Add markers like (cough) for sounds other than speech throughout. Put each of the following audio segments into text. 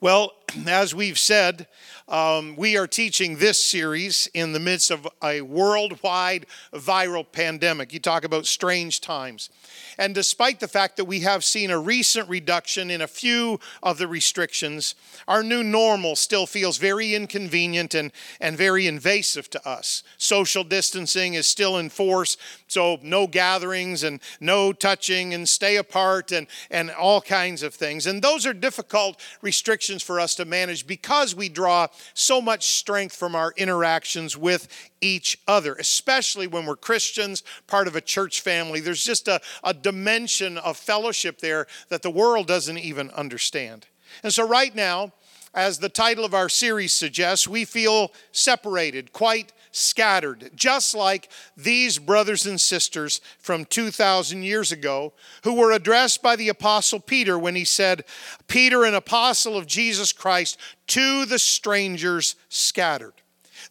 Well, as we've said, um, we are teaching this series in the midst of a worldwide viral pandemic. You talk about strange times. And despite the fact that we have seen a recent reduction in a few of the restrictions, our new normal still feels very inconvenient and, and very invasive to us. Social distancing is still in force, so no gatherings and no touching and stay apart and, and all kinds of things. And those are difficult restrictions for us to manage because we draw so much strength from our interactions with each other, especially when we're Christians, part of a church family. There's just a, a dimension of fellowship there that the world doesn't even understand. And so, right now, as the title of our series suggests, we feel separated, quite scattered, just like these brothers and sisters from 2,000 years ago who were addressed by the Apostle Peter when he said, Peter, an apostle of Jesus Christ, to the strangers scattered.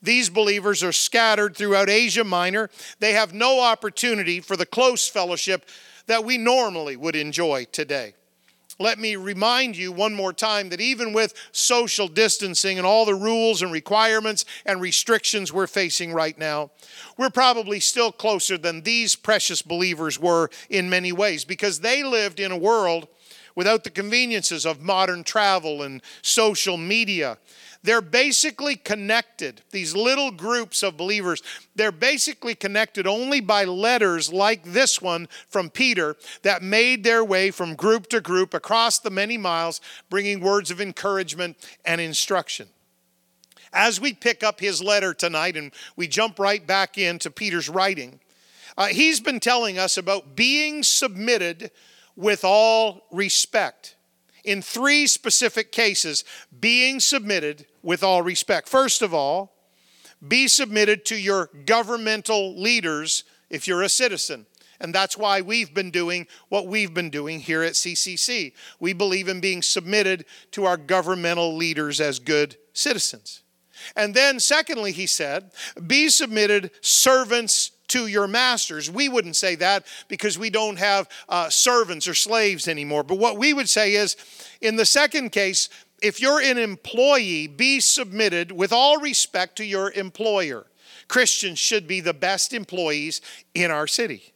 These believers are scattered throughout Asia Minor. They have no opportunity for the close fellowship that we normally would enjoy today let me remind you one more time that even with social distancing and all the rules and requirements and restrictions we're facing right now, we're probably still closer than these precious believers were in many ways because they lived in a world without the conveniences of modern travel and social media they're basically connected, these little groups of believers, they're basically connected only by letters like this one from Peter that made their way from group to group across the many miles, bringing words of encouragement and instruction. As we pick up his letter tonight and we jump right back into Peter's writing, uh, he's been telling us about being submitted with all respect in three specific cases being submitted with all respect. First of all, be submitted to your governmental leaders if you're a citizen. And that's why we've been doing what we've been doing here at CCC. We believe in being submitted to our governmental leaders as good citizens. And then, secondly, he said, be submitted servants to your masters. We wouldn't say that because we don't have uh, servants or slaves anymore. But what we would say is, in the second case, if you're an employee, be submitted with all respect to your employer. Christians should be the best employees in our city.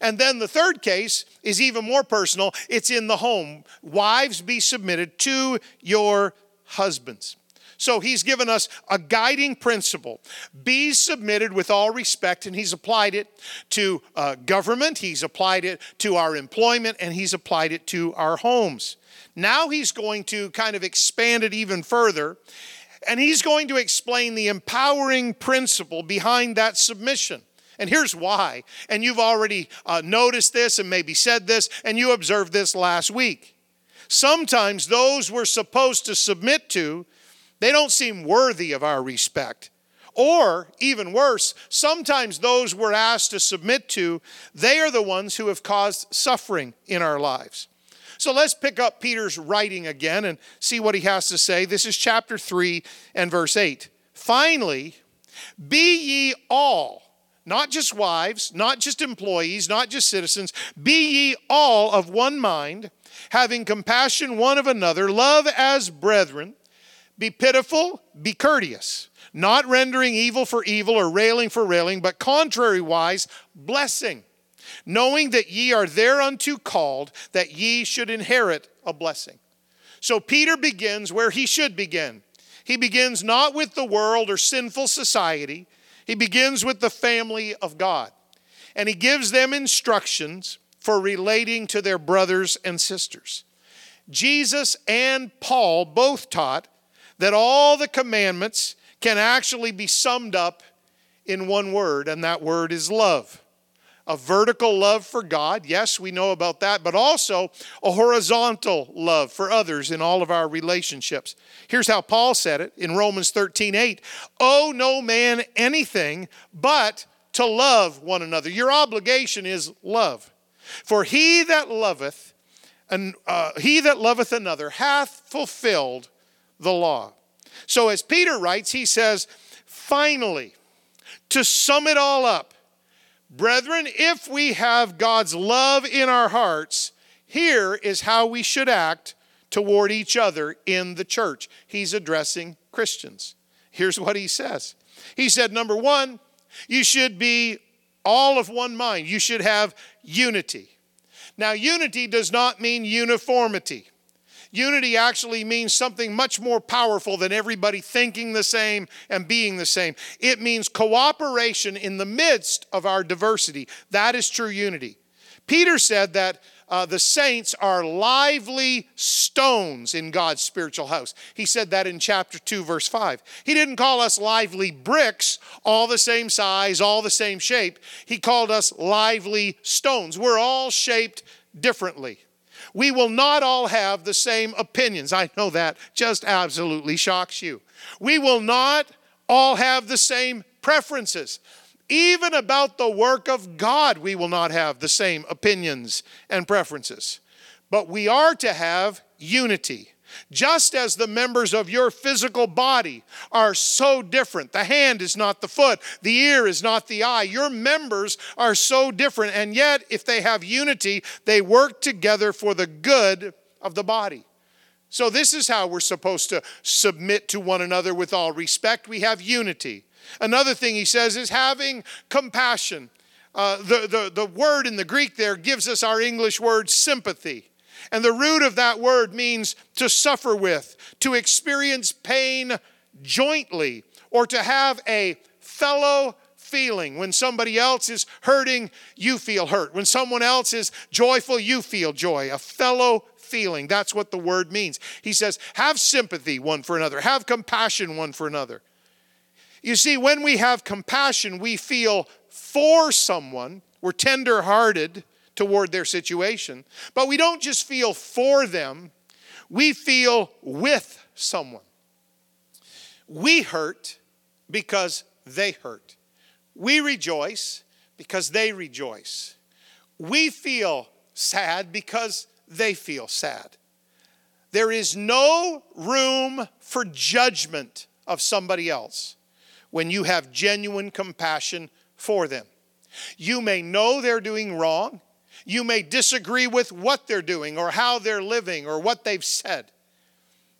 And then the third case is even more personal it's in the home. Wives, be submitted to your husbands. So he's given us a guiding principle be submitted with all respect, and he's applied it to uh, government, he's applied it to our employment, and he's applied it to our homes. Now he's going to kind of expand it even further, and he's going to explain the empowering principle behind that submission. And here's why. And you've already uh, noticed this and maybe said this, and you observed this last week. Sometimes those we're supposed to submit to they don't seem worthy of our respect. Or, even worse, sometimes those we're asked to submit to, they are the ones who have caused suffering in our lives. So let's pick up Peter's writing again and see what he has to say. This is chapter 3 and verse 8. Finally, be ye all, not just wives, not just employees, not just citizens, be ye all of one mind, having compassion one of another, love as brethren be pitiful, be courteous, not rendering evil for evil or railing for railing, but contrariwise, blessing, knowing that ye are thereunto called, that ye should inherit a blessing. So Peter begins where he should begin. He begins not with the world or sinful society, he begins with the family of God. And he gives them instructions for relating to their brothers and sisters. Jesus and Paul both taught that all the commandments can actually be summed up in one word, and that word is love. A vertical love for God, yes, we know about that, but also a horizontal love for others in all of our relationships. Here's how Paul said it in Romans 13 8 Owe no man anything but to love one another. Your obligation is love. For he that loveth, and uh, he that loveth another hath fulfilled the law. So, as Peter writes, he says, finally, to sum it all up, brethren, if we have God's love in our hearts, here is how we should act toward each other in the church. He's addressing Christians. Here's what he says He said, number one, you should be all of one mind, you should have unity. Now, unity does not mean uniformity. Unity actually means something much more powerful than everybody thinking the same and being the same. It means cooperation in the midst of our diversity. That is true unity. Peter said that uh, the saints are lively stones in God's spiritual house. He said that in chapter 2, verse 5. He didn't call us lively bricks, all the same size, all the same shape. He called us lively stones. We're all shaped differently. We will not all have the same opinions. I know that just absolutely shocks you. We will not all have the same preferences. Even about the work of God, we will not have the same opinions and preferences. But we are to have unity. Just as the members of your physical body are so different, the hand is not the foot, the ear is not the eye. Your members are so different, and yet, if they have unity, they work together for the good of the body. So, this is how we're supposed to submit to one another with all respect. We have unity. Another thing he says is having compassion. Uh, the, the, the word in the Greek there gives us our English word sympathy. And the root of that word means to suffer with, to experience pain jointly, or to have a fellow feeling. When somebody else is hurting, you feel hurt. When someone else is joyful, you feel joy. A fellow feeling. That's what the word means. He says, have sympathy one for another, have compassion one for another. You see, when we have compassion, we feel for someone, we're tender hearted toward their situation, but we don't just feel for them, we feel with someone. We hurt because they hurt. We rejoice because they rejoice. We feel sad because they feel sad. There is no room for judgment of somebody else when you have genuine compassion for them. You may know they're doing wrong. You may disagree with what they're doing or how they're living or what they've said.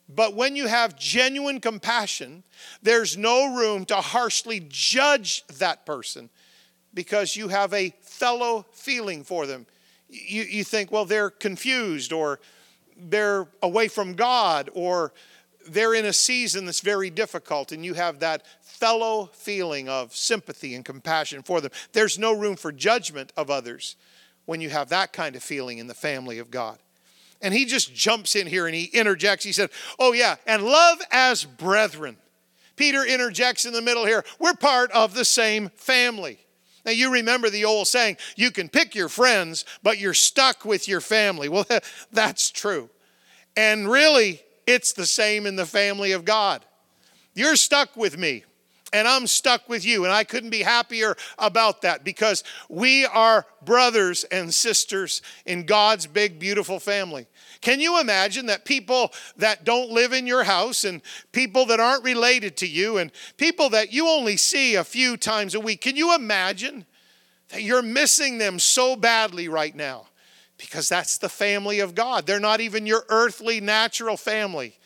But when you have genuine compassion, there's no room to harshly judge that person because you have a fellow feeling for them. You, you think, well, they're confused or they're away from God or they're in a season that's very difficult, and you have that fellow feeling of sympathy and compassion for them. There's no room for judgment of others when you have that kind of feeling in the family of God. And he just jumps in here and he interjects. He said, Oh, yeah, and love as brethren. Peter interjects in the middle here. We're part of the same family. Now, you remember the old saying, you can pick your friends, but you're stuck with your family. Well, (laughs) that's true. And really, it's the same in the family of God. You're stuck with me, and I'm stuck with you, and I couldn't be happier about that because we are brothers and sisters in God's big, beautiful family. Can you imagine that people that don't live in your house and people that aren't related to you and people that you only see a few times a week, can you imagine that you're missing them so badly right now? because that's the family of God. They're not even your earthly, natural family,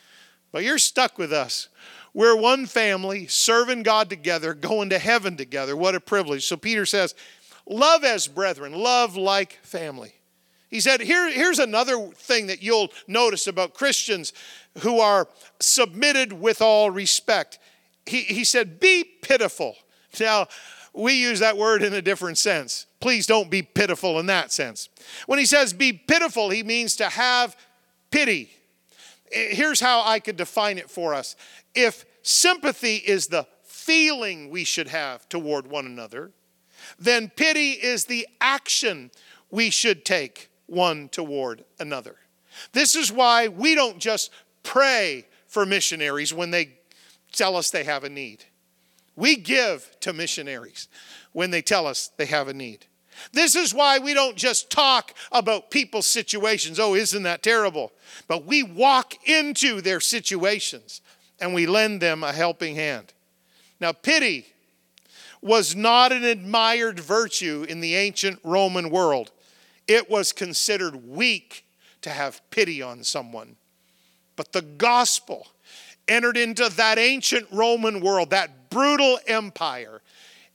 but you're stuck with us. We're one family, serving God together, going to heaven together. What a privilege. So Peter says, Love as brethren, love like family. He said, Here, Here's another thing that you'll notice about Christians who are submitted with all respect. He, he said, Be pitiful. Now, we use that word in a different sense. Please don't be pitiful in that sense. When he says be pitiful, he means to have pity. Eh, here's how I could define it for us. If sympathy is the feeling we should have toward one another, then pity is the action we should take one toward another. This is why we don't just pray for missionaries when they tell us they have a need. We give to missionaries when they tell us they have a need. This is why we don't just talk about people's situations. Oh, isn't that terrible? But we walk into their situations and we lend them a helping hand. Now, pity was not an admired virtue in the ancient Roman world, it was considered weak to have pity on someone. But the gospel entered into that ancient Roman world, that brutal empire,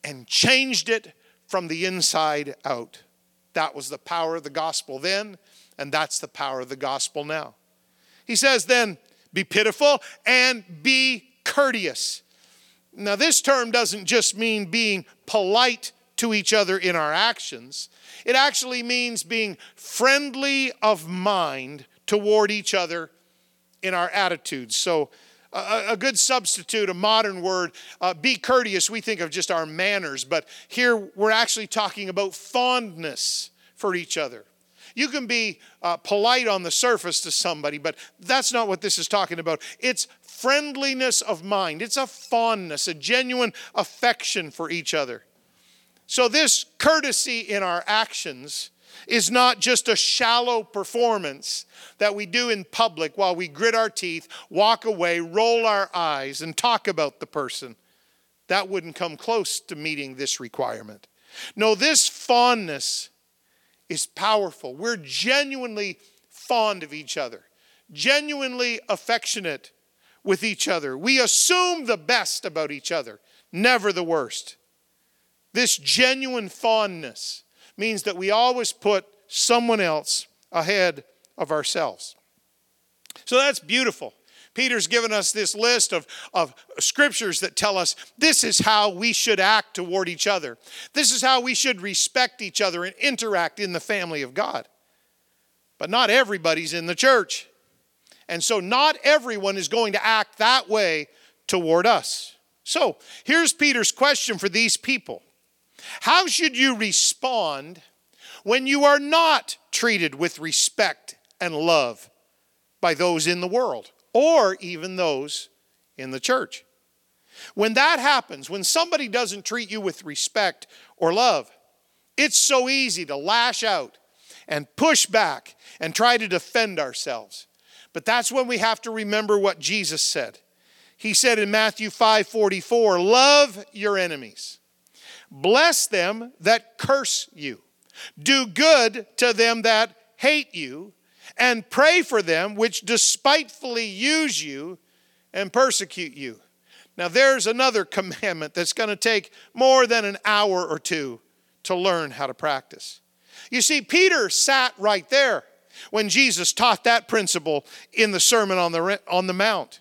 and changed it from the inside out. That was the power of the gospel then, and that's the power of the gospel now. He says then, be pitiful and be courteous. Now, this term doesn't just mean being polite to each other in our actions, it actually means being friendly of mind toward each other in our attitudes. So, a, a good substitute, a modern word, uh, be courteous, we think of just our manners, but here we're actually talking about fondness for each other. You can be uh, polite on the surface to somebody, but that's not what this is talking about. It's friendliness of mind, it's a fondness, a genuine affection for each other. So, this courtesy in our actions is not just a shallow performance that we do in public while we grit our teeth, walk away, roll our eyes, and talk about the person. That wouldn't come close to meeting this requirement. No, this fondness is powerful. We're genuinely fond of each other, genuinely affectionate with each other. We assume the best about each other, never the worst. This genuine fondness means that we always put someone else ahead of ourselves. So that's beautiful. Peter's given us this list of, of scriptures that tell us this is how we should act toward each other. This is how we should respect each other and interact in the family of God. But not everybody's in the church. And so not everyone is going to act that way toward us. So here's Peter's question for these people How should you respond when you are not treated with respect and love by those in the world? or even those in the church. When that happens, when somebody doesn't treat you with respect or love, it's so easy to lash out and push back and try to defend ourselves. But that's when we have to remember what Jesus said. He said in Matthew 5:44, "Love your enemies. Bless them that curse you. Do good to them that hate you, and pray for them which despitefully use you and persecute you. Now, there's another (laughs) commandment that's going to take more than an hour or two to learn how to practice. You see, Peter sat right there when Jesus taught that principle in the Sermon on the, on the Mount.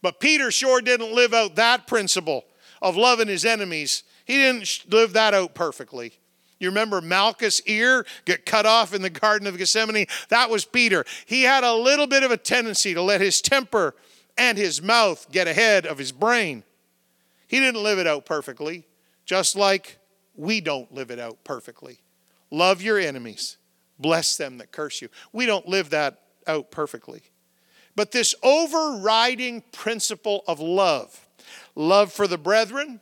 But Peter sure didn't live out that principle of loving his enemies. He didn't live that out perfectly. You remember Malchus' ear get cut off in the Garden of Gethsemane? That was Peter. He had a little bit of a tendency to let his temper and his mouth get ahead of his brain. He didn't live it out perfectly, just like we don't live it out perfectly. Love your enemies, bless them that curse you. We don't live that out perfectly. But this overriding principle of love, love for the brethren,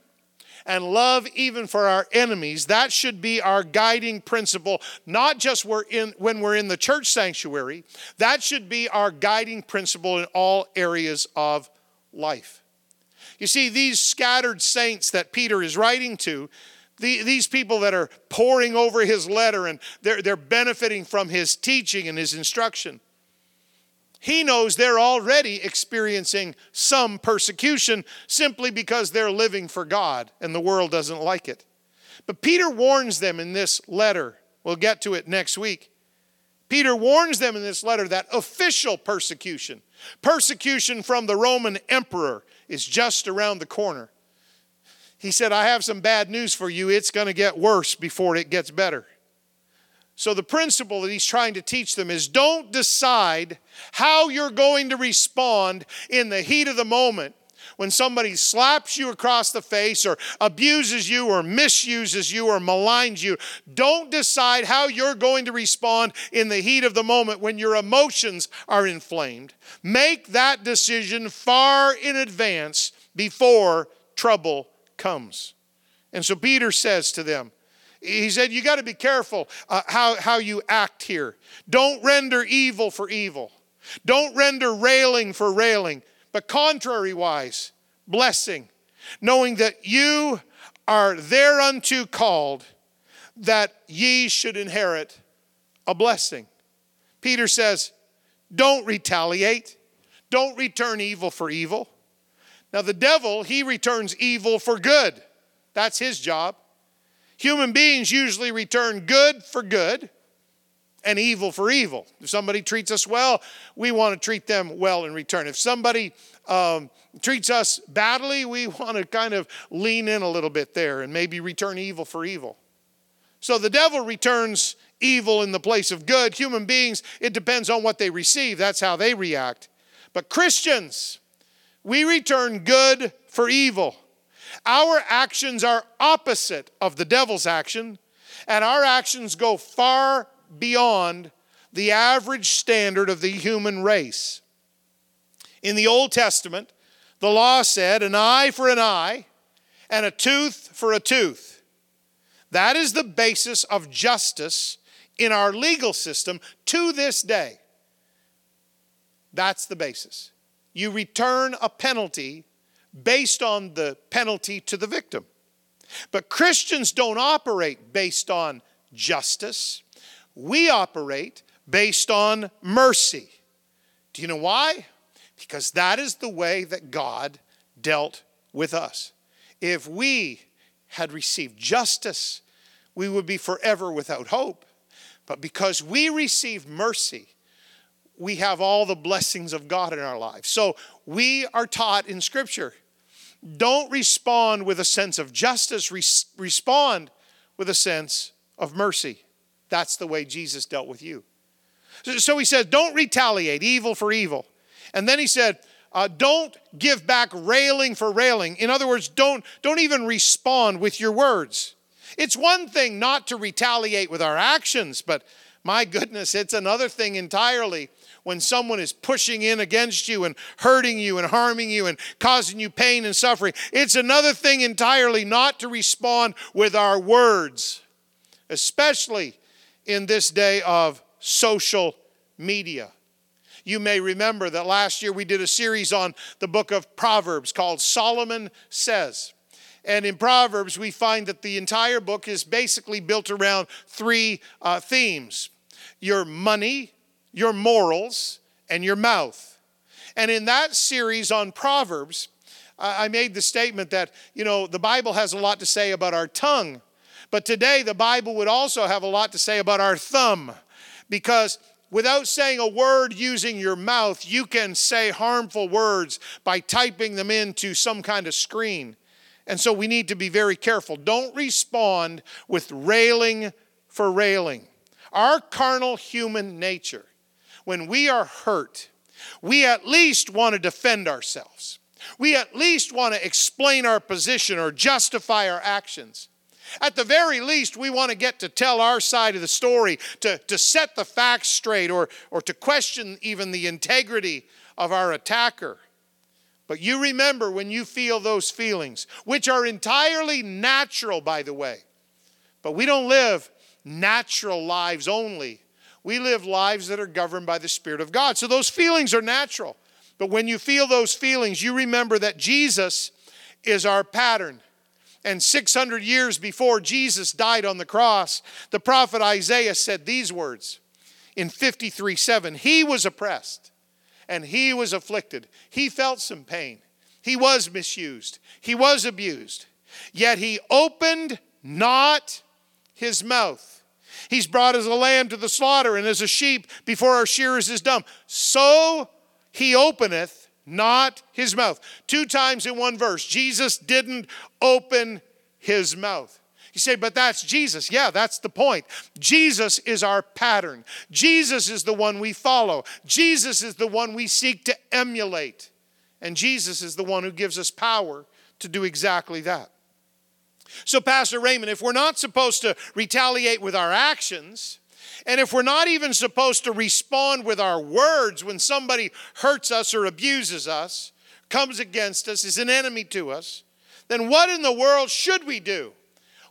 and love even for our enemies. That should be our guiding principle, not just we're in, when we're in the church sanctuary. That should be our guiding principle in all areas of life. You see, these scattered saints that Peter is writing to, the, these people that are poring over his letter and they're, they're benefiting from his teaching and his instruction he knows they're already experiencing some persecution simply because they're living for God and the world doesn't like it. But Peter warns them in this letter. We'll get to it next week. Peter warns them in this letter that official persecution, persecution from the Roman emperor, is just around the corner. He said, I have some bad news for you. It's going to get worse before it gets better. So, the principle that he's trying to teach them is don't decide how you're going to respond in the heat of the moment when somebody slaps you across the face or abuses you or misuses you or maligns you. Don't decide how you're going to respond in the heat of the moment when your emotions are inflamed. Make that decision far in advance before trouble comes. And so Peter says to them, he said, You got to be careful uh, how, how you act here. Don't render evil for evil, don't render railing for railing, but contrariwise, blessing, knowing that you are thereunto called, that ye should inherit a blessing. Peter says, Don't retaliate. don't return evil for evil. Now, the devil, he returns evil for good. That's his job. Human beings usually return good for good and evil for evil. If somebody treats us well, we want to treat them well in return. If somebody um, treats us badly, we (laughs) want to kind of lean in a little bit there and maybe return evil for evil. So the devil returns evil in the place of good. Human beings, it depends on what they receive, that's how they react. But Christians, we return good for evil. Our actions are opposite of the devil's action, and our actions go far beyond the average standard of the human race. In the Old Testament, the law said, an eye for an eye and a tooth for a tooth. That is the basis of justice in our legal system to this day. That's the basis. You return a penalty based on the penalty to the victim. But Christians don't operate based on justice, we operate based on mercy. Do you know why? Because that is the way that God dealt with us. If we had received justice, we would be forever without hope. But because we received mercy, we have all the blessings of God in our lives. So we are taught in Scripture don't respond with a sense of justice, respond with a sense of mercy. That's the way Jesus dealt with you. So he says, don't retaliate evil for evil. And then he said, uh, don't give back railing for railing. In other words, don't, don't even respond with your words. It's one thing not to retaliate with our actions, but my goodness, it's another thing entirely when someone is pushing in against you and hurting you and harming you and causing you pain and suffering. It's another thing entirely not to respond with our words, especially in this day of social media. You may remember that last year we did a series on the book of Proverbs called Solomon Says. And in Proverbs, we find that the entire book is basically built around three uh, themes your money, your morals, and your mouth. And in that series on Proverbs, I made the statement that, you know, the Bible has a lot to say about our tongue, but today the Bible would also have a lot to say about our thumb because without saying a word using your mouth, you can say harmful words by typing them into some kind of screen. And so we need to be very careful. Don't respond with railing for railing. Our carnal human nature, when we are hurt, we at least want to defend ourselves. We at least want to explain our position or justify our actions. At the very least, we want to get to tell our side of the story, to, to set the facts straight, or, or to question even the integrity of our attacker. But you remember when you feel those feelings, which are entirely natural, by the way. But we don't live natural lives only. We live lives that are governed by the Spirit of God. So those feelings are natural. But when you feel those feelings, you remember that Jesus is our pattern. And 600 years before Jesus died on the cross, the prophet Isaiah said these words in 53 7 He was oppressed and he was afflicted. He felt some pain. He was misused. He was abused. Yet he opened not his mouth. He's brought as a lamb to the slaughter and as a sheep before our shearers is dumb. So he openeth not his mouth. Two times in one verse, Jesus didn't open his mouth. You say, but that's Jesus. Yeah, that's the point. Jesus is our pattern. Jesus is the one we follow. Jesus is the one we seek to emulate. And Jesus is the one who gives us power to do exactly that. So, Pastor Raymond, if we're not supposed to retaliate with our actions, and if we're not even supposed to respond with our words when somebody hurts us or abuses us, comes against us, is an enemy to us, then what in the world should we do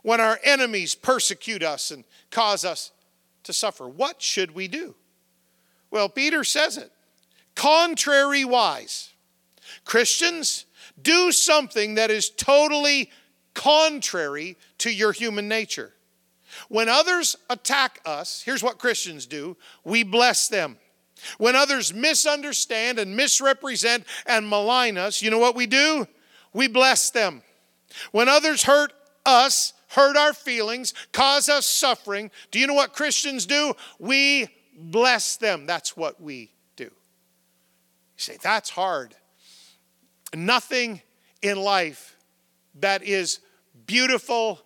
when our enemies persecute us and cause us to suffer? What should we do? Well, Peter says it contrariwise. Christians, do something that is totally contrary to your human nature. When others attack us, here's what Christians do we bless them. When others misunderstand and misrepresent and malign us, you know what we do? We bless them. When others hurt us, hurt our feelings, cause us suffering, do you know what Christians do? We bless them. That's what we do. You say, that's hard. Nothing in life that is beautiful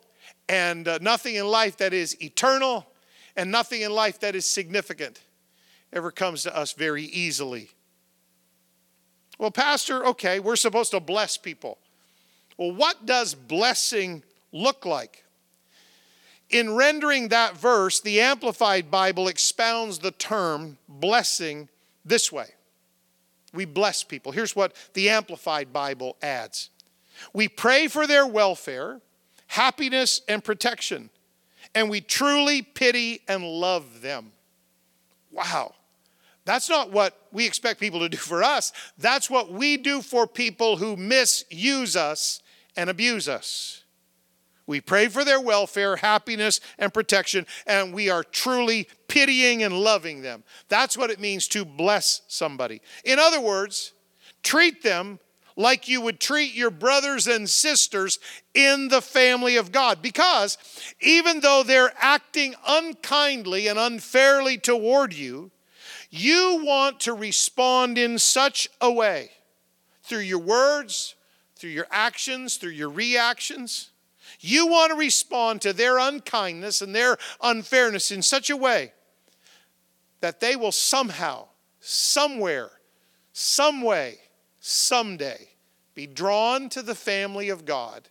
and uh, nothing in life that is eternal and nothing in life that is significant ever comes to us very easily. Well, Pastor, okay, we're supposed to bless people. Well, what does blessing look like? In rendering that verse, the Amplified Bible expounds the term blessing this way We bless people. Here's what the Amplified Bible adds We pray for their welfare, happiness, and protection, and we truly pity and love them. Wow. That's not what we expect people to do for us. That's what we do for people who misuse us and abuse us. We pray for their welfare, happiness, and protection, and we are truly pitying and loving them. That's what it means to bless somebody. In other words, treat them like you would treat your brothers and sisters in the family of God. Because even though they're acting unkindly and unfairly toward you, you want to respond in such a way through your words, through your actions, through your reactions. You want to respond to their unkindness and their unfairness in such a way that they will somehow, somewhere, some way, someday be drawn to the family of God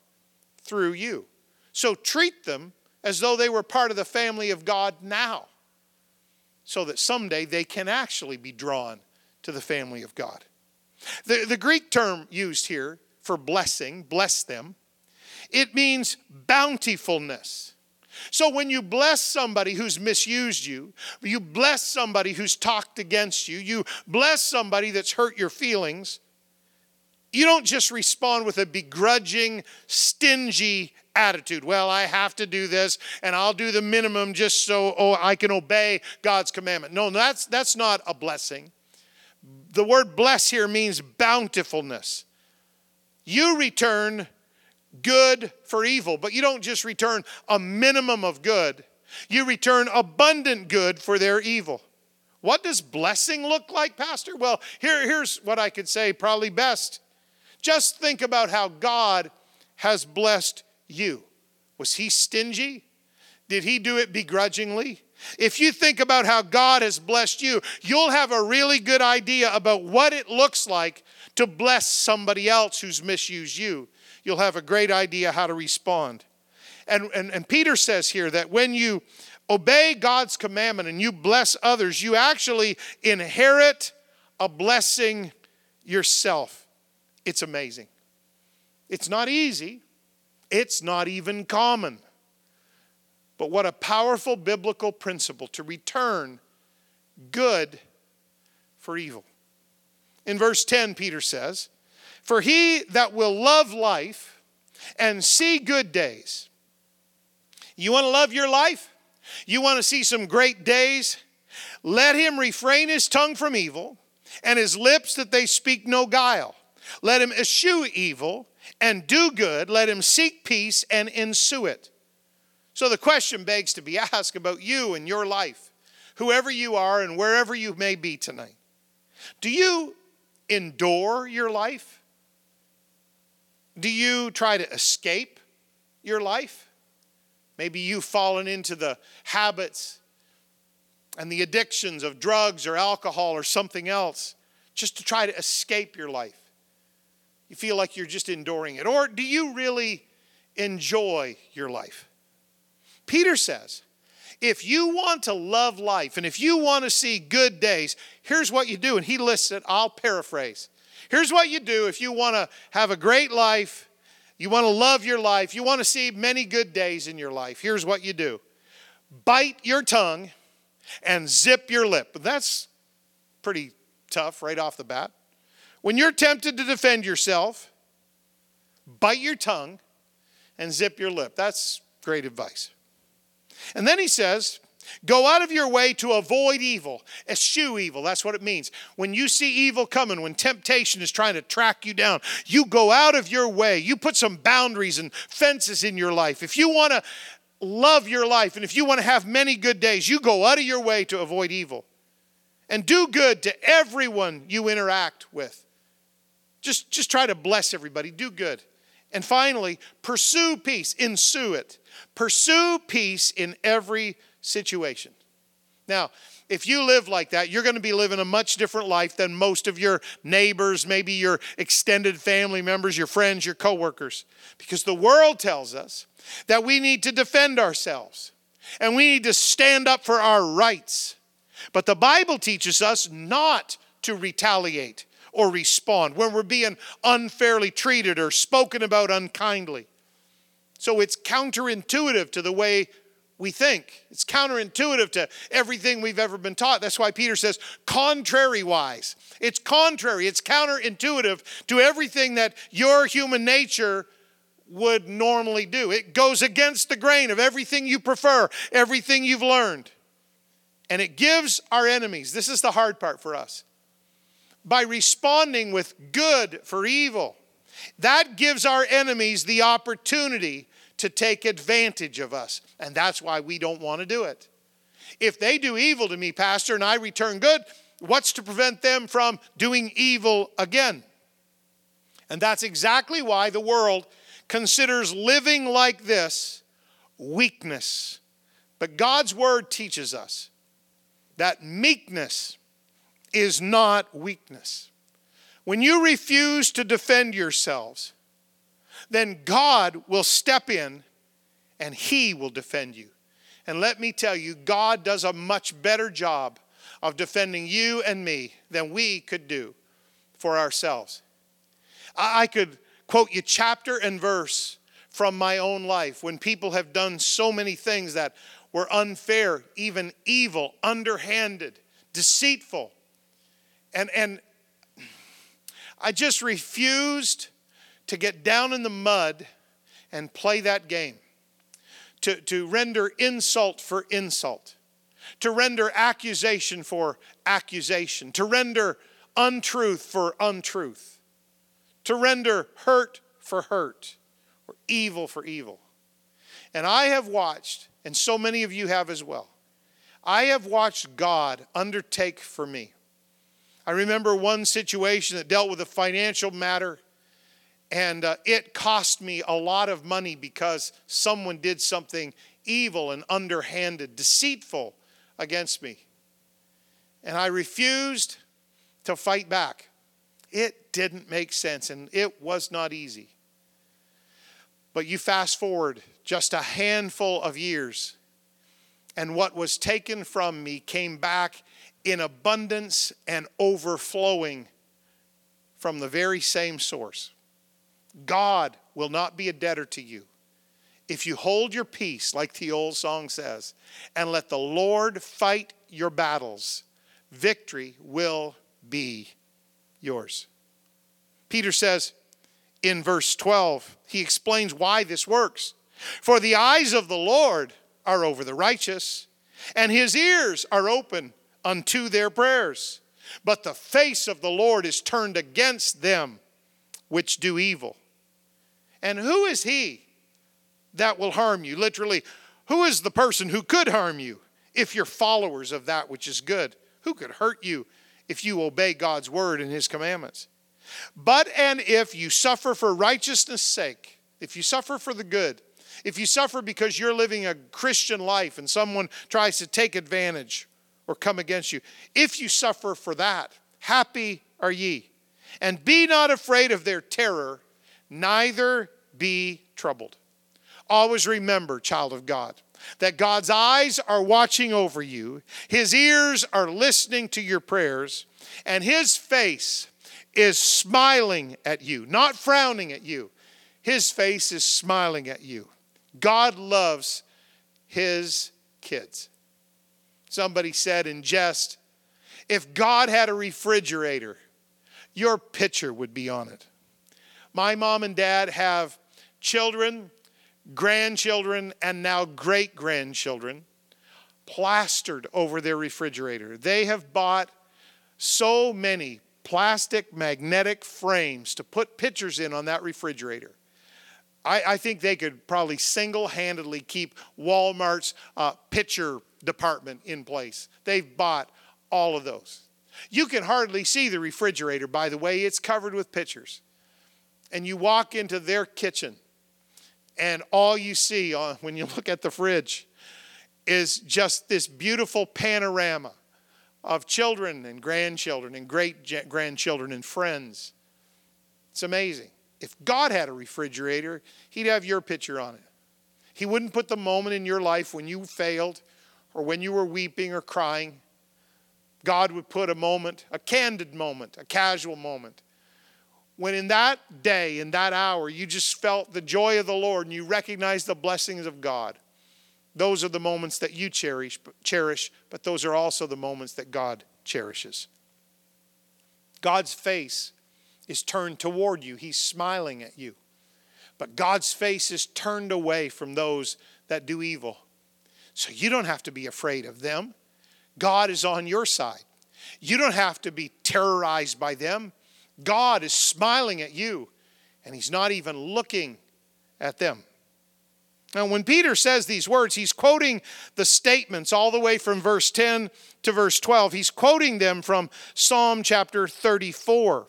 through you. So treat them as though they were part of the family of God now, so that someday they can actually be drawn to the family of God. The, the Greek term used here for blessing, bless them, it means bountifulness. So when you bless somebody who's misused you, you bless somebody who's talked against you, you bless somebody that's hurt your feelings, you don't just respond with a begrudging, stingy attitude. Well, I have to do this and I'll do the minimum just so oh, I can obey God's commandment. No, that's that's not a blessing. The word bless here means bountifulness. You return good for evil, but you don't just return a minimum of good, you return abundant good for their evil. What does blessing look like, Pastor? Well, here, here's what I could say probably best. Just think about how God has blessed you. Was he stingy? Did he do it begrudgingly? If you think about how God has blessed you, you'll have a really good idea about what it looks like to bless somebody else who's misused you. You'll have a great idea how to respond. And, and, and Peter says here that when you obey God's commandment and you bless others, you actually inherit a blessing yourself. It's amazing. It's not easy, it's not even common. But what a powerful biblical principle to return good for evil. In verse 10, Peter says, For he that will love life and see good days. You want to love your life? You want to see some great days? Let him refrain his tongue from evil and his lips that they speak no guile. Let him eschew evil and do good. Let him seek peace and ensue it. So the question begs to be asked about you and your life, whoever you are and wherever you may be tonight. Do you endure your life? Do you try to escape your life? Maybe you've fallen into the habits and the addictions of drugs or alcohol or something else just to try to escape your life. You feel like you're just enduring it. Or do you really enjoy your life? Peter says, if you want to love life and if you want to see good days, here's what you do. And he lists it, I'll paraphrase. Here's what you do if you want to have a great life, you want to love your life, you want to see many good days in your life. Here's what you do bite your tongue and zip your lip. That's pretty tough right off the bat. When you're tempted to defend yourself, bite your tongue and zip your lip. That's great advice. And then he says, Go out of your way to avoid evil, eschew evil. That's what it means. When you see evil coming, when temptation is trying to track you down, you go out of your way. You put some boundaries and fences in your life. If you want to love your life and if you want to have many good days, you go out of your way to avoid evil and do good to everyone you interact with. Just, just try to bless everybody, do good. And finally, pursue peace, ensue it. Pursue peace in every situation. Now, if you live like that, you're going to be living a much different life than most of your neighbors, maybe your extended family members, your friends, your coworkers. Because the world tells us that we need to defend ourselves and we need to stand up for our rights. But the Bible teaches us not to retaliate or respond when we're being unfairly treated or spoken about unkindly. So it's counterintuitive to the way we think. It's counterintuitive to everything we've ever been taught. That's why Peter says, contrary wise. It's contrary, it's counterintuitive to everything that your human nature would normally do. It goes against the grain of everything you prefer, everything you've learned. And it gives our enemies, this is the hard part for us, by responding with good for evil. That gives our enemies the opportunity to take advantage of us. And that's why we don't want to do it. If they do evil to me, Pastor, and I return good, what's to prevent them from doing evil again? And that's exactly why the world considers living like this weakness. But God's word teaches us that meekness is not weakness. When you refuse to defend yourselves, then God will step in and He will defend you. And let me tell you, God does a much better job of defending you and me than we could do for ourselves. I could quote you chapter and verse from my own life when people have done so many things that were unfair, even evil, underhanded, deceitful. And, and I just refused to get down in the mud and play that game, to, to render insult for insult, to render accusation for accusation, to render untruth for untruth, to render hurt for hurt, or evil for evil. And I have watched, and so many of you have as well, I have watched God undertake for me. I remember one situation that dealt with a financial matter and uh, it cost me a lot of money because someone did something evil and underhanded, deceitful against me. And I refused to fight back. It didn't make sense and it was not easy. But you fast forward just a handful of years, and what was taken from me came back in abundance and overflowing from the very same source. God will not be a debtor to you. If you hold your peace, like the old song says, and let the Lord fight your battles, victory will be yours. Peter says in verse 12, he explains why this works. For the eyes of the Lord are over the righteous, and his ears are open unto their prayers. But the face of the Lord is turned against them which do evil. And who is he that will harm you? Literally, who is the person who could harm you if you're followers of that which is good? Who could hurt you if you obey God's word and his commandments? But and if you suffer for righteousness' sake, if you suffer for the good, if you suffer because you're living a Christian life and someone tries to take advantage or come against you, if you suffer for that, happy are ye. And be not afraid of their terror, neither be troubled. Always remember, child of God, that God's eyes are watching over you, His ears are listening to your prayers, and His face is smiling at you, not frowning at you. His face is smiling at you. God loves His kids. Somebody said in jest, if God had a refrigerator, your picture would be on it. My mom and dad have children, grandchildren, and now great grandchildren. plastered over their refrigerator. They have bought so many plastic magnetic frames to put pictures in on that refrigerator. I, I think they could probably single handedly keep Walmart's uh, picture department in place. They've bought all of those. You can hardly see the refrigerator, by the way, it's covered with pictures. And you walk into their kitchen, and all you see (laughs) when you look at the fridge is just this beautiful panorama of children and grandchildren and great grandchildren and friends. It's amazing. If God had a refrigerator, He'd have your picture on it. He wouldn't put the moment in your life when you failed or when you were weeping or crying. God would put a moment, a candid moment, a casual moment. When in that day, in that hour, you just felt the joy of the Lord and you recognized the blessings of God. Those are the moments that you cherish, cherish, but those are also the moments that God cherishes. God's face is turned toward you, He's smiling at you. But God's face is turned away from those that do evil. So you don't have to be afraid of them. God is on your side. You don't have to be terrorized by them. God is smiling at you, and He's not even looking at them. Now, when Peter says these words, he's quoting the statements all the way from verse 10 to verse 12. He's quoting them from Psalm chapter 34,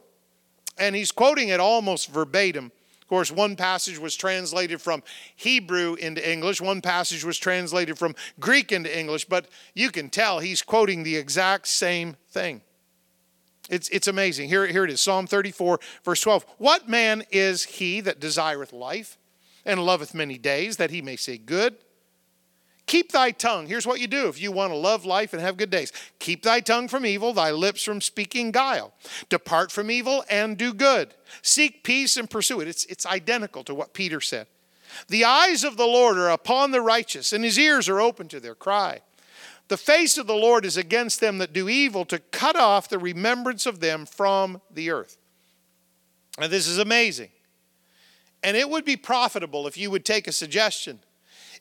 and he's quoting it almost verbatim. Of course, one passage was translated from Hebrew into English, one passage was translated from Greek into English, but you can tell he's quoting the exact same thing. It's, it's amazing. Here, here it is Psalm 34, verse 12. What man is he that desireth life and loveth many days, that he may say good? Keep thy tongue. Here's what you do if you want to love life and have good days. Keep thy tongue from evil, thy lips from speaking guile. Depart from evil and do good. Seek peace and pursue it. It's, it's identical to what Peter said. The eyes of the Lord are upon the righteous, and his ears are open to their cry. The face of the Lord is against them that do evil, to cut off the remembrance of them from the earth. And this is amazing. And it would be profitable if you would take a suggestion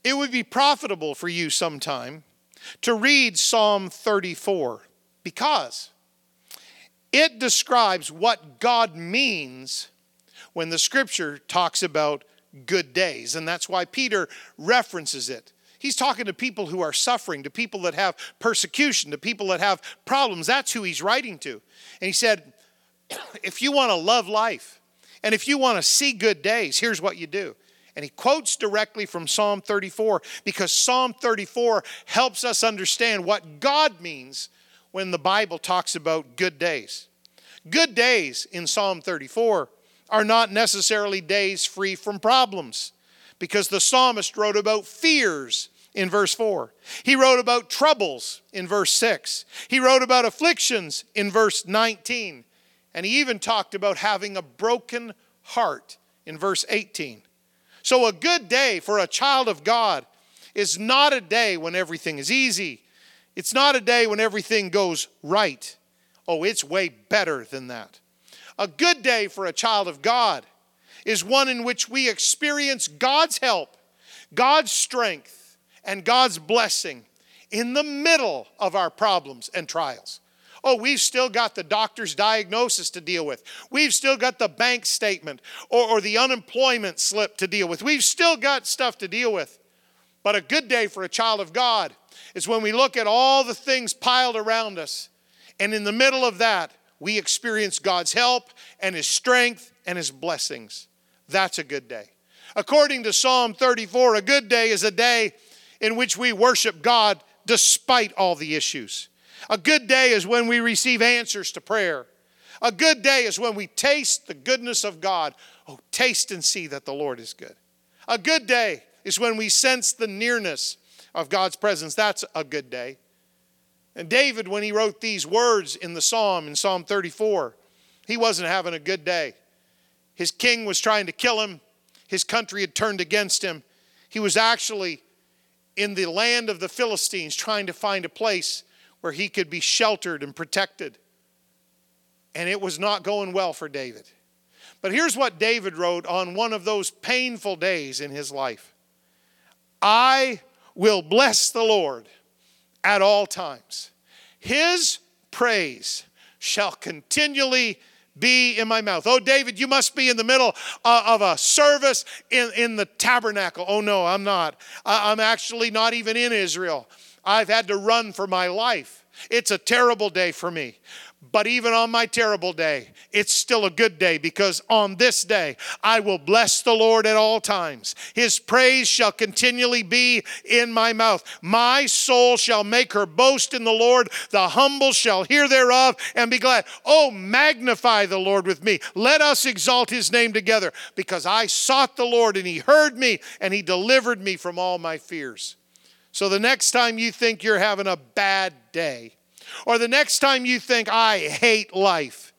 it would be profitable for you sometime to read Psalm 34 because it describes what God means when the scripture talks about good days. And that's why Peter references it. He's talking to people who are suffering, to people that have persecution, to people that have problems. That's who he's writing to. And he said, (coughs) if you want to love life and if you want to see good days, here's what you do and he quotes directly from Psalm 34 because Psalm 34 helps us understand what God means when the Bible talks about good days. Good days in Psalm 34 are not necessarily days free from problems because the psalmist wrote about fears in verse 4. He wrote about troubles in verse 6. He wrote about afflictions in verse 19. And he even talked about having a broken heart in verse 18. So, a good day for a child of God is not a day when everything is easy. It's not a day when everything goes right. Oh, it's way better than that. A good day for a child of God is one in which we experience God's help, God's strength, and God's blessing in the middle of our problems and trials. Oh, we've still got the doctor's diagnosis to deal with. We've still got the bank statement or, or the unemployment slip to deal with. We've still got stuff to deal with. But a good day for a child of God is when we look at all the things piled around us, and in the middle of that, we experience God's help and His strength and His blessings. That's a good day. According to Psalm 34, a good day is a day in which we worship God despite all the issues. A good day is when we receive answers to prayer. A good day is when we taste the goodness of God. Oh, taste and see that the Lord is good. A good day is when we sense the nearness of God's presence. That's a good day. And David, when he wrote these words in the psalm, in Psalm 34, he wasn't having a good day. His king was trying to kill him, his country had turned against him. He was actually in the land of the Philistines trying to find a place where he could be sheltered and protected. And it was not going well for David. But here's what David wrote on one of those painful days in his life I will bless the Lord at all times. His praise shall continually be in my mouth. Oh, David, you must be in the middle uh, of a service in, in the tabernacle. Oh, no, I'm not. I'm actually not even in Israel. I've had to run for my life. It's a terrible day for me. But even on my terrible day, it's still a good day because on this day I will bless the Lord at all times. His praise shall continually be in my mouth. My soul shall make her boast in the Lord. The humble shall hear thereof and be glad. Oh, magnify the Lord with me. Let us exalt his name together because I sought the Lord and he heard me and he delivered me from all my fears. So the next time you think you're having a bad day, or the next time you think, I hate life,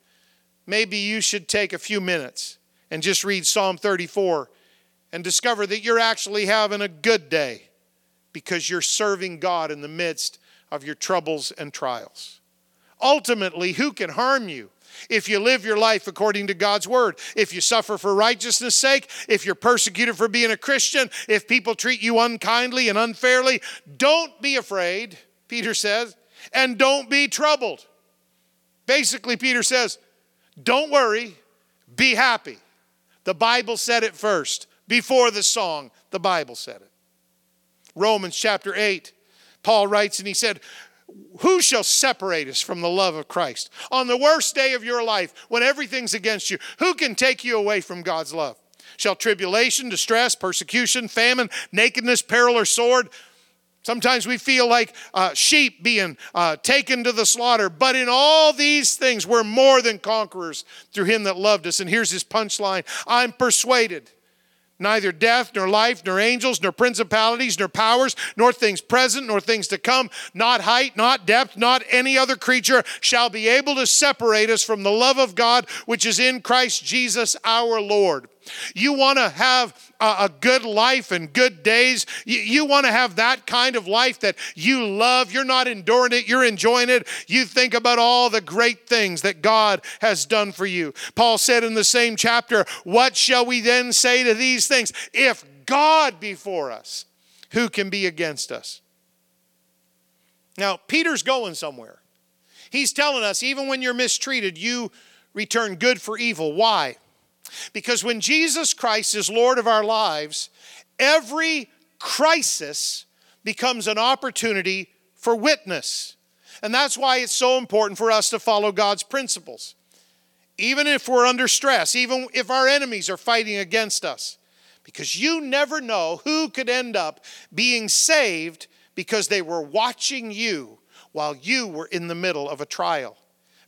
maybe you should take a few minutes and just read Psalm 34 and discover that you're actually having a good day because you're serving God in the midst of your troubles and trials. Ultimately, who can harm you? If you live your life according to God's word, if you suffer for righteousness' sake, if you're persecuted for being a Christian, if people treat you unkindly and unfairly, don't be afraid, Peter says and don't be troubled. Basically, Peter says, don't worry, be happy. The Bible said it first. Before the song, the Bible said it. Romans chapter 8, Paul writes and he said, Who shall separate us from the love of Christ? On the worst day of your life, when everything's against you, who can take you away from God's love? Shall tribulation, distress, persecution, famine, nakedness, peril, or sword? Sometimes we feel like uh, sheep being uh, taken to the slaughter, but in all these things, we're more than conquerors through him that loved us. And here's his punchline I'm persuaded neither death, nor life, nor angels, nor principalities, nor powers, nor things present, nor things to come, not height, not depth, not any other creature shall be able to separate us from the love of God which is in Christ Jesus our Lord. You want to have a, good life and good days. You, you want to have that kind of life that you love. You're not enduring it, you're enjoying it. You think about all the great things that God has done for you. Paul said in the same chapter, What shall we then say to these things? If God be for us, who can be against us? Now, Peter's going somewhere. He's telling us, even when you're mistreated, you return good for evil. Why? Because when Jesus Christ is Lord of our lives, every crisis becomes an opportunity for witness. And that's why it's so important for us to follow God's principles. Even if we're under stress, even if our enemies are fighting against us. Because you never know who could end up being saved because they were watching you while you were in the middle of a trial.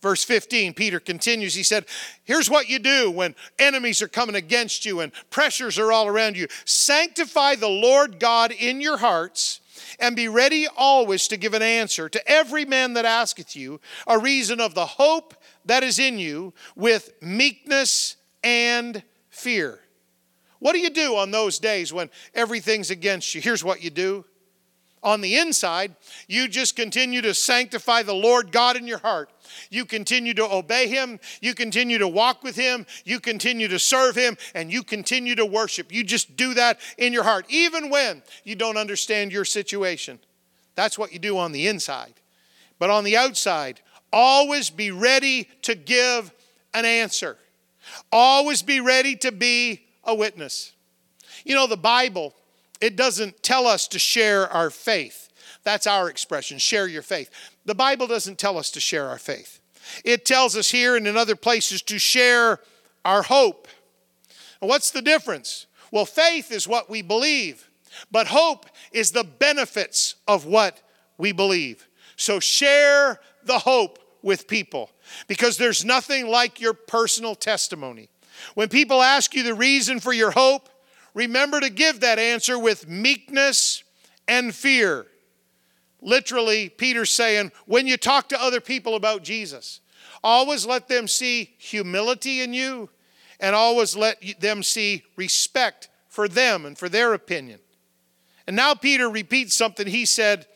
Verse 15, Peter continues. He said, Here's what you do when enemies are coming against you and pressures are all around you sanctify the Lord God in your hearts and be ready always to give an answer to every man that asketh you a reason of the hope that is in you with meekness and fear. What do you do on those days when everything's against you? Here's what you do. On the inside, you just continue to sanctify the Lord God in your heart you continue to obey Him. You continue to walk with Him. You continue to serve Him. And you continue to worship. You just do that in your heart, even when you don't understand your situation. That's what you do on the inside. But on the outside, always be ready to give an answer, always be ready to be a witness. You know, the Bible, it doesn't tell us to share our faith. That's our expression, share your faith. The Bible doesn't tell us to share our faith. It tells us here and in other places to share our hope. what's the difference? Well, faith is what we believe, but hope is the benefits of what we believe. So share the hope with people because there's nothing like your personal testimony. When people ask you the reason for your hope, remember to give that answer with meekness and fear. Literally, Peter's saying, when you talk to other people about Jesus, always let them see humility in you and always let them see respect for them and for their opinion. And now Peter repeats something he said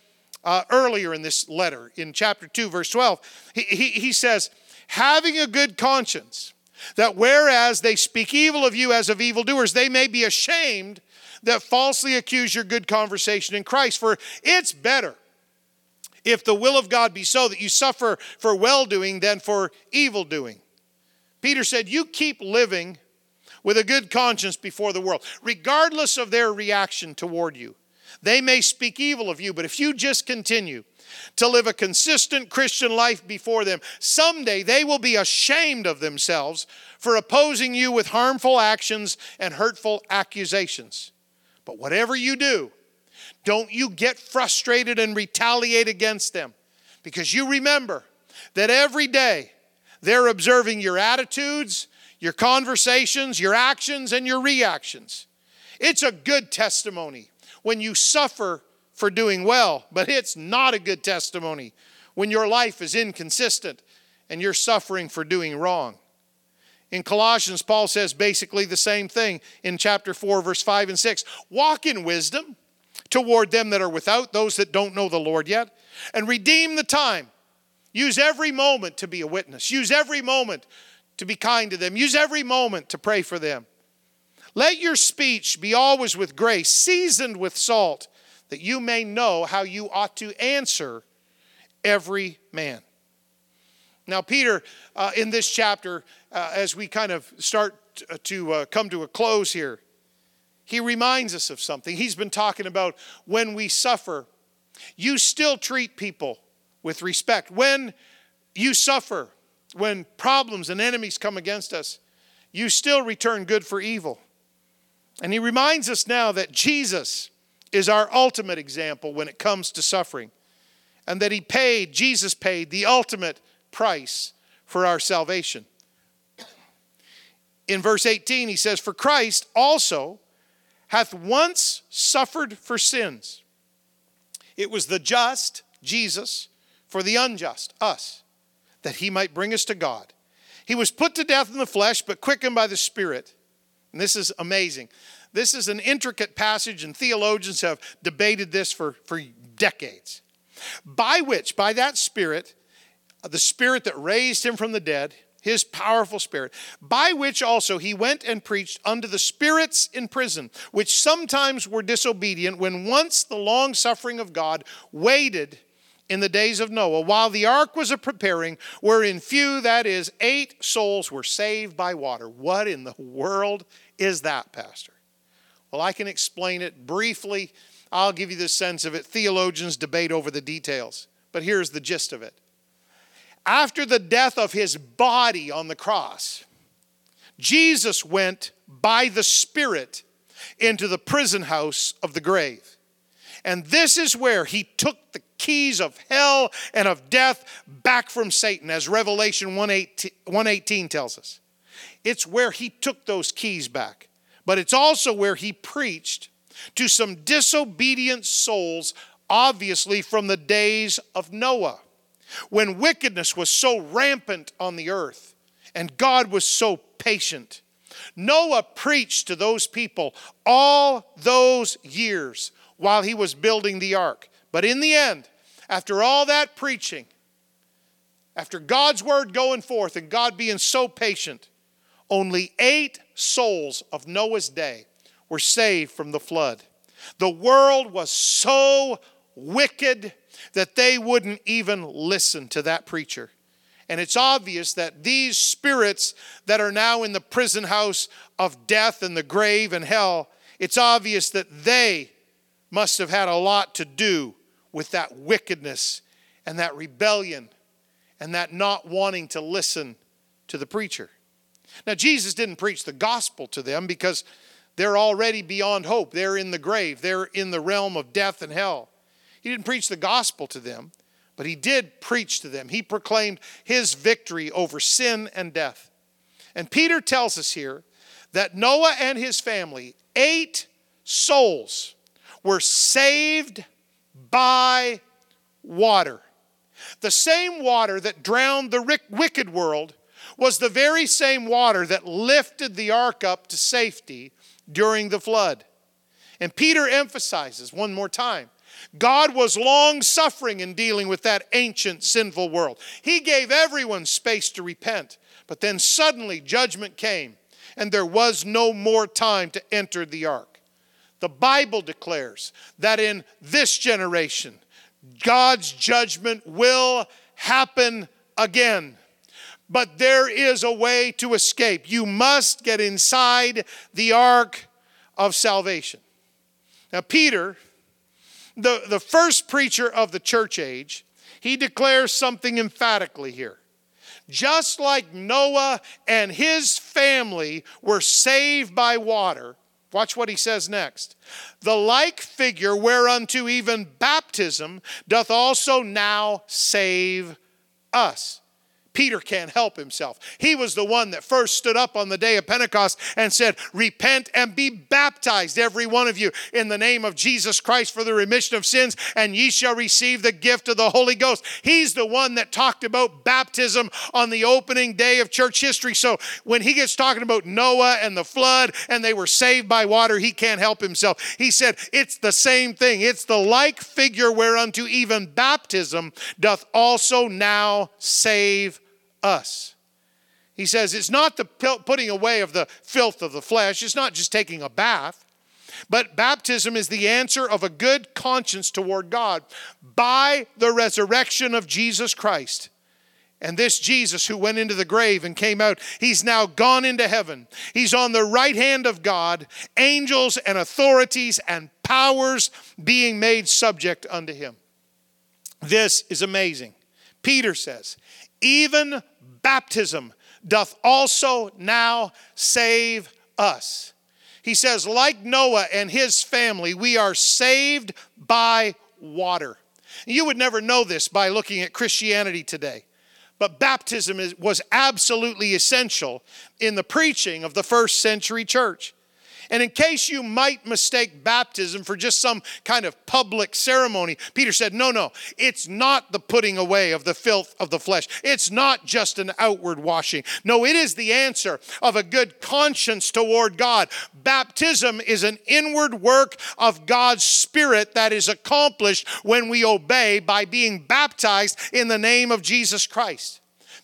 uh, earlier in this letter, in chapter 2, verse 12. He, he, he says, having a good conscience, that whereas they speak evil of you as of evildoers, they may be ashamed that falsely accuse your good conversation in Christ. For it's better if the will of God be so that you suffer for well doing than for evil doing. Peter said, You keep living with a good conscience before the world, regardless of their reaction toward you. They may speak evil of you, but if you just continue to live a consistent Christian life before them, someday they will be ashamed of themselves for opposing you with harmful actions and hurtful accusations. But whatever you do, don't you get frustrated and retaliate against them because you remember that every day they're observing your attitudes, your conversations, your actions, and your reactions. It's a good testimony when you suffer for doing well, but it's not a good testimony when your life is inconsistent and you're suffering for doing wrong. In Colossians, Paul says basically the same thing in chapter 4, verse 5 and 6. Walk in wisdom toward them that are without, those that don't know the Lord yet, and redeem the time. Use every moment to be a witness. Use every moment to be kind to them. Use every moment to pray for them. Let your speech be always with grace, seasoned with salt, that you may know how you ought to answer every man. Now, Peter, uh, in this chapter, uh, as we kind of start to uh, come to a close here, he reminds us of something. He's been talking about when we suffer, you still treat people with respect. When you suffer, when problems and enemies come against us, you still return good for evil. And he reminds us now that Jesus is our ultimate example when it comes to suffering. And that he paid, Jesus paid the ultimate price for our salvation. In verse 18, he says, For Christ also hath once suffered for sins. It was the just, Jesus, for the unjust, us, that he might bring us to God. He was put to death in the flesh, but quickened by the Spirit. And this is amazing. This is an intricate passage, and theologians have debated this for, for decades. By which, by that Spirit, the Spirit that raised him from the dead, his powerful Spirit, by which also he went and preached unto the spirits in prison, which sometimes were disobedient, when once the long suffering of God waited in the days of Noah, while the ark was a preparing, wherein few, that is, eight souls were saved by water. What in the world is that, Pastor? Well, I can explain it briefly. I'll give you the sense of it. Theologians debate over the details, but here's the gist of it. After the death of his body on the cross, Jesus went by the Spirit into the prison house of the grave. And this is where he took the keys of hell and of death back from Satan, as Revelation 118 tells us. It's where he took those keys back but it's also where he preached to some disobedient souls, obviously from the days of Noah, when wickedness was so rampant on the earth and God was so patient. Noah preached to those people all those years while he was building the ark. But in the end, after all that preaching, after God's word going forth and God being so patient, only eight souls of Noah's day were saved from the flood. The world was so wicked that they wouldn't even listen to that preacher. And it's obvious that these spirits that are now in the prison house of death and the grave and hell, it's obvious that they must have had a lot to do with that wickedness and that rebellion and that not wanting to listen to the preacher. Now, Jesus didn't preach the gospel to them because they're already beyond hope. They're in the grave, they're in the realm of death and hell. He didn't preach the gospel to them, but he did preach to them. He proclaimed his victory over sin and death. And Peter tells us here that Noah and his family, eight souls, were saved by water. The same water that drowned the wicked world was the very same water that lifted the ark up to safety during the flood. And Peter emphasizes one more time God was long suffering in dealing with that ancient sinful world. He gave everyone space to repent, but then suddenly judgment came, and there was no more time to enter the ark. The Bible declares that in this generation, God's judgment will happen again. But there is a way to escape. You must get inside the ark of salvation. Now, Peter, the, the first preacher of the church age, he declares something emphatically here. Just like Noah and his family were saved by water, watch what he says next. The like figure whereunto even baptism doth also now save us. Peter can't help himself. He was the one that first stood up on the day of Pentecost and said, Repent and be baptized, every one of you, in the name of Jesus Christ for the remission of sins, and ye shall receive the gift of the Holy Ghost. He's the one that talked about baptism on the opening day of church history. So when he gets talking about Noah and the flood and they were saved by water, he can't help himself. He said, It's the same thing. It's the like figure whereunto even baptism doth also now save us. He says it's not the putting away of the filth of the flesh, it's not just taking a bath, but baptism is the answer of a good conscience toward God by the resurrection of Jesus Christ. And this Jesus who went into the grave and came out, he's now gone into heaven. He's on the right hand of God, angels and authorities and powers being made subject unto him. This is amazing. Peter says, even baptism doth also now save us. He says, like Noah and his family, we are saved by water. You would never know this by looking at Christianity today. But baptism is, was absolutely essential in the preaching of the first century church. And in case you might mistake baptism for just some kind of public ceremony, Peter said, No, no, it's not the putting away of the filth of the flesh. It's not just an outward washing. No, it is the answer of a good conscience toward God. Baptism is an inward work of God's Spirit that is accomplished when we obey by being baptized in the name of Jesus Christ.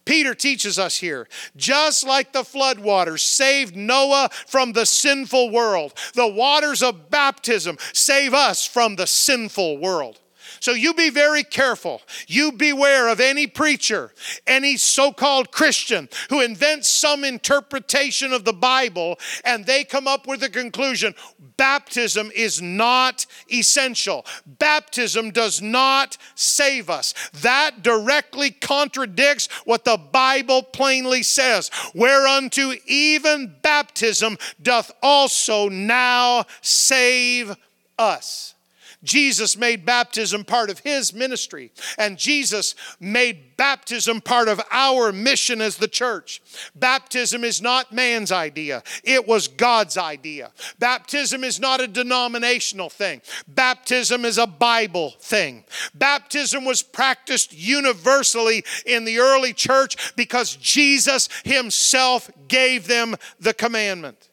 Peter teaches us here just like the flood waters saved Noah from the sinful world, the waters of baptism save us from the sinful world. So you be very careful. You beware of any preacher, any so called Christian who invents some interpretation of the Bible and they come up with a conclusion baptism is not essential. Baptism does not save us. That directly contradicts what the Bible plainly says. Whereunto even baptism doth also now save us. Jesus made baptism part of his ministry, and Jesus made baptism part of our mission as the church. Baptism is not man's idea, it was God's idea. Baptism is not a denominational thing, baptism is a Bible thing. Baptism was practiced universally in the early church because Jesus himself gave them the commandment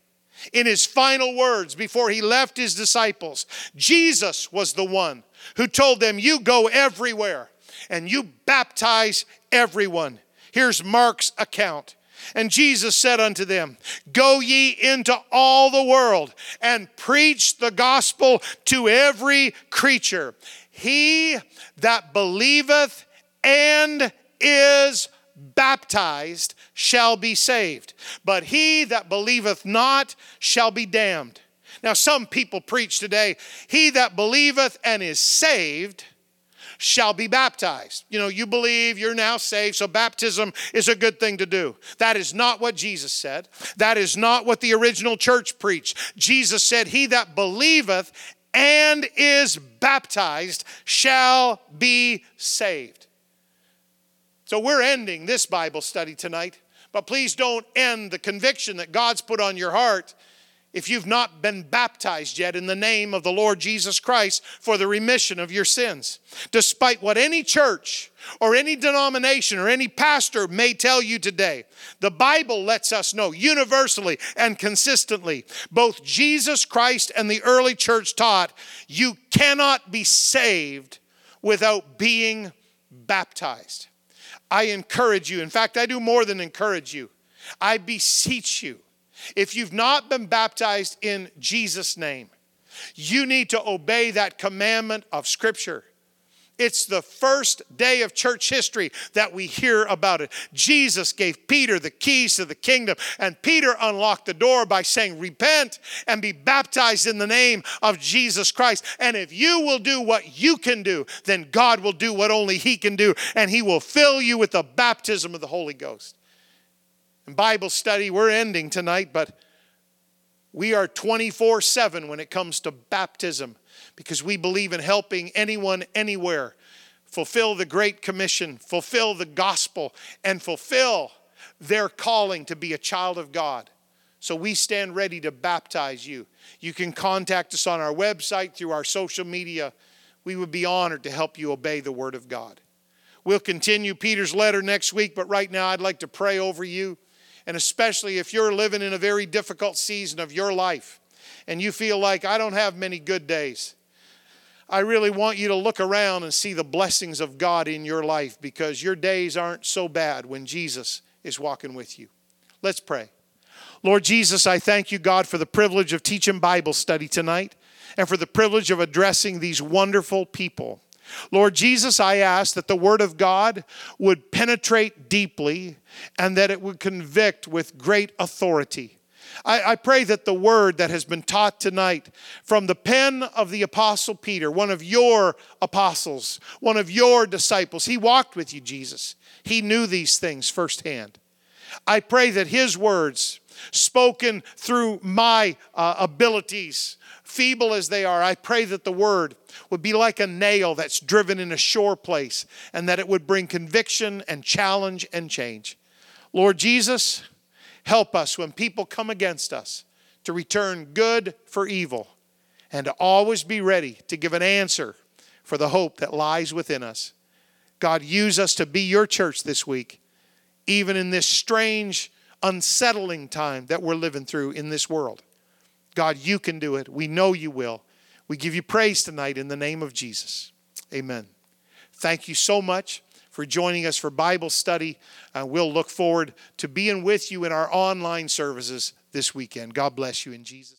in his final words before he left his disciples. Jesus was the one who told them, You go everywhere and you baptize everyone. Here's Mark's account. And Jesus said unto them, Go ye into all the world and preach the gospel to every creature. He that believeth and is baptized shall be saved, but he that believeth not shall be damned. Now, some people preach today, he that believeth and is saved shall be baptized. You know, you believe you're now saved, so baptism is a good thing to do. That is not what Jesus said. That is not what the original church preached. Jesus said, He that believeth and is baptized shall be saved. So we're ending this Bible study tonight, but please don't end the conviction that God's put on your heart if you've not been baptized yet in the name of the Lord Jesus Christ for the remission of your sins. Despite what any church or any denomination or any pastor may tell you today, the Bible lets us know universally and consistently, both Jesus Christ and the early church taught, you cannot be saved without being baptized. I encourage you. In fact, I do more than encourage you. I beseech you. If you've not been baptized in Jesus' name, you need to obey that commandment of Scripture. It's the first day of church history that we hear about it. Jesus gave Peter the keys to the kingdom, and Peter unlocked the door by saying, Repent and be baptized in the name of Jesus Christ. And if you will do what you can do, then God will do what only He can do, and He will fill you with the baptism of the Holy Ghost. In Bible study, we're ending tonight, but we are 24 7 when it comes to baptism because we believe in helping anyone anywhere fulfill the Great Commission, fulfill the gospel, and fulfill their calling to be a child of God. So we stand ready to baptize you. You can contact us on our website, through our social media. We would be honored to help you obey the Word of God. We'll continue Peter's letter next week, but right now I'd like to pray over you. And especially if you're living in a very difficult season of your life and you feel like I don't have many good days. I really want you to look around and see the blessings of God in your life because your days aren't so bad when Jesus is walking with you. Let's pray. Lord Jesus, I thank you, God, for the privilege of teaching Bible study tonight and for the privilege of addressing these wonderful people. Lord Jesus, I ask that the Word of God would penetrate deeply and that it would convict with great authority. I, I, pray that the word that has been taught tonight from the pen of the Apostle Peter, one of your apostles, one of your disciples, he walked with you, Jesus. He knew these things firsthand. I pray that his words, spoken through my uh, abilities, feeble as they are, I pray that the word would be like a nail that's driven in a sure place and that it would bring conviction and challenge and change. Lord Jesus, Help us when people come against us to return good for evil and to always be ready to give an answer for the hope that lies within us. God, use us to be your church this week, even in this strange, unsettling time that we're living through in this world. God, you can do it. We know you will. We give you praise tonight in the name of Jesus. Amen. Thank you so much for joining us for Bible study. Uh, we'll look forward to being with you in our online services this weekend. God bless you in Jesus.